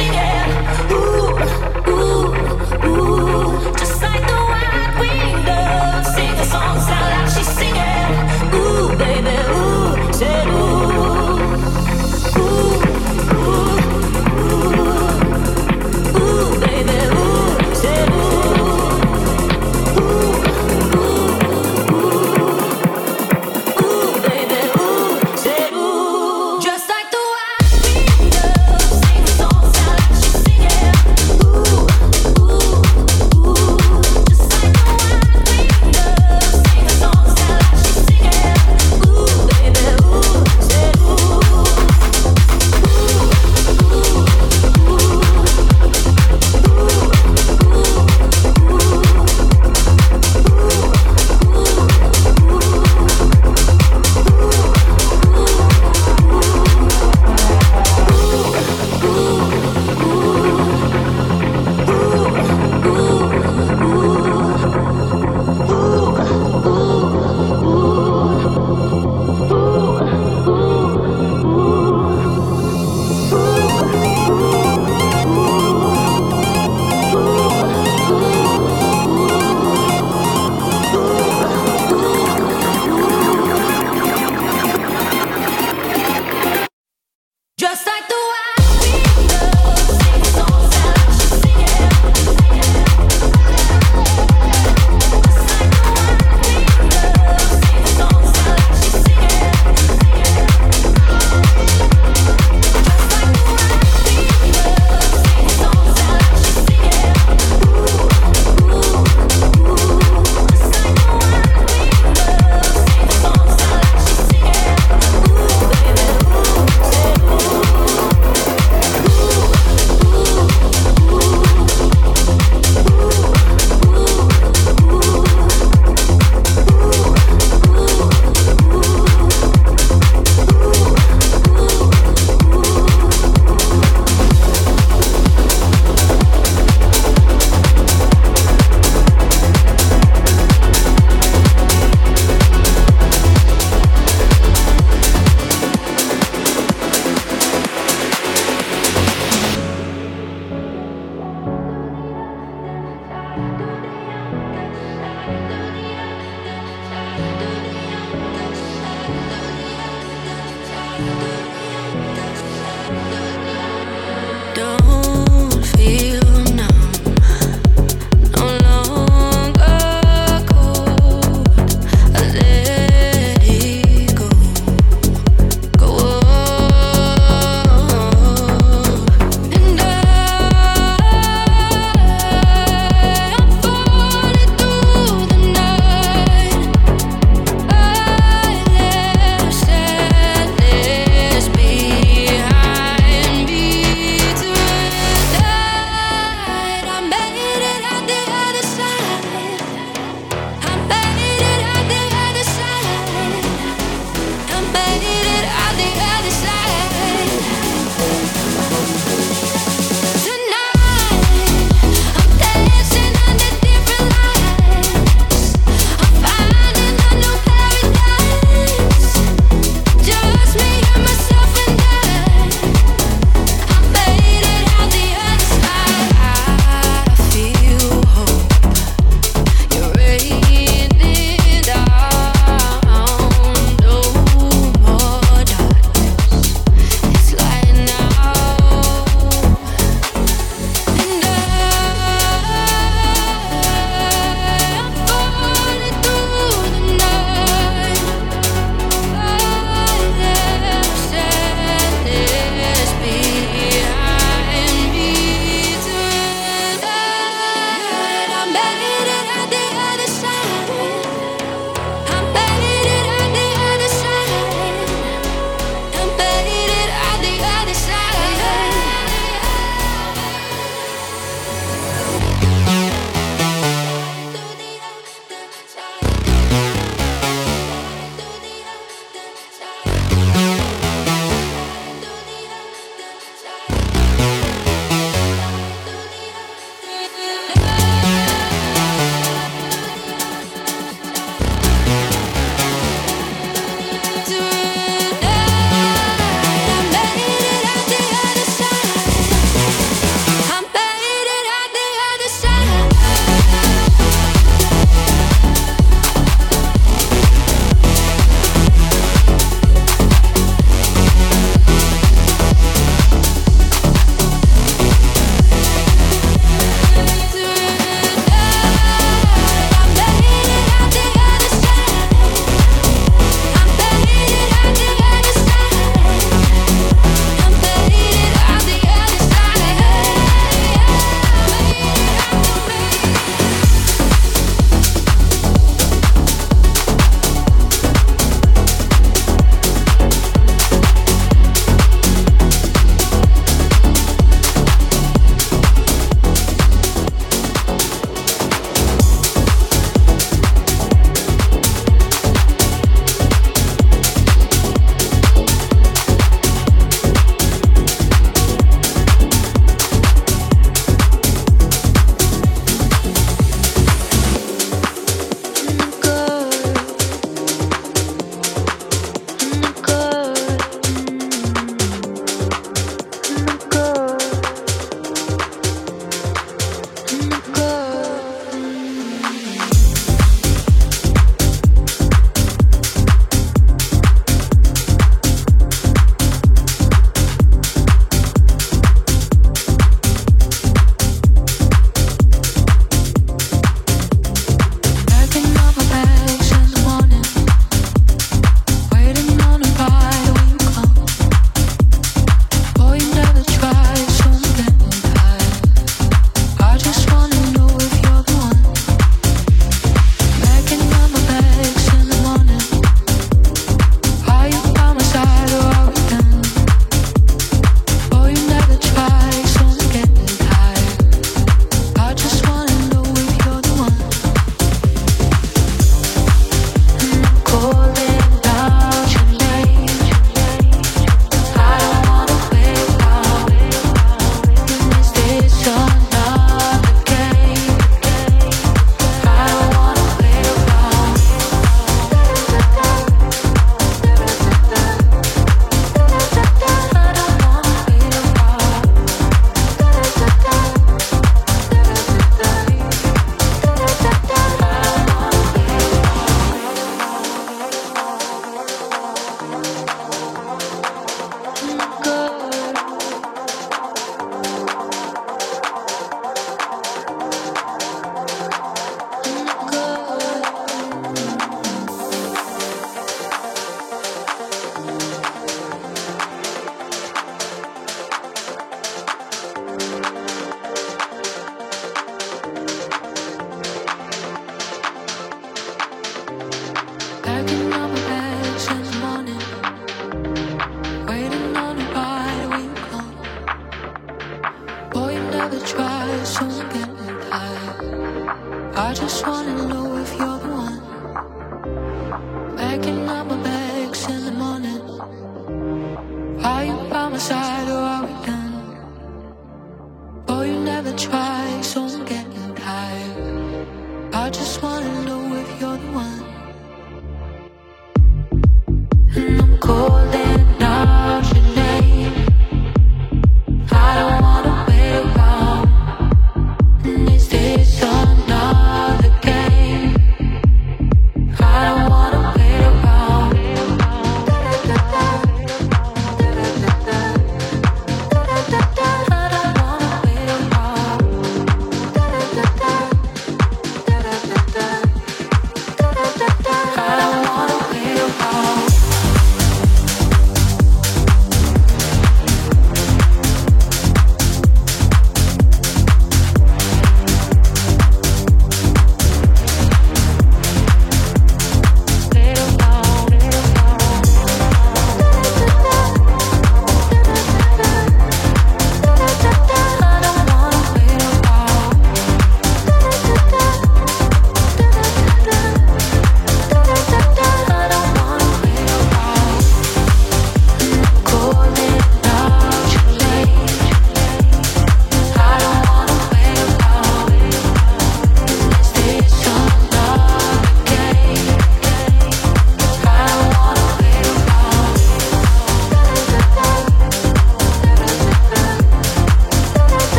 sing it.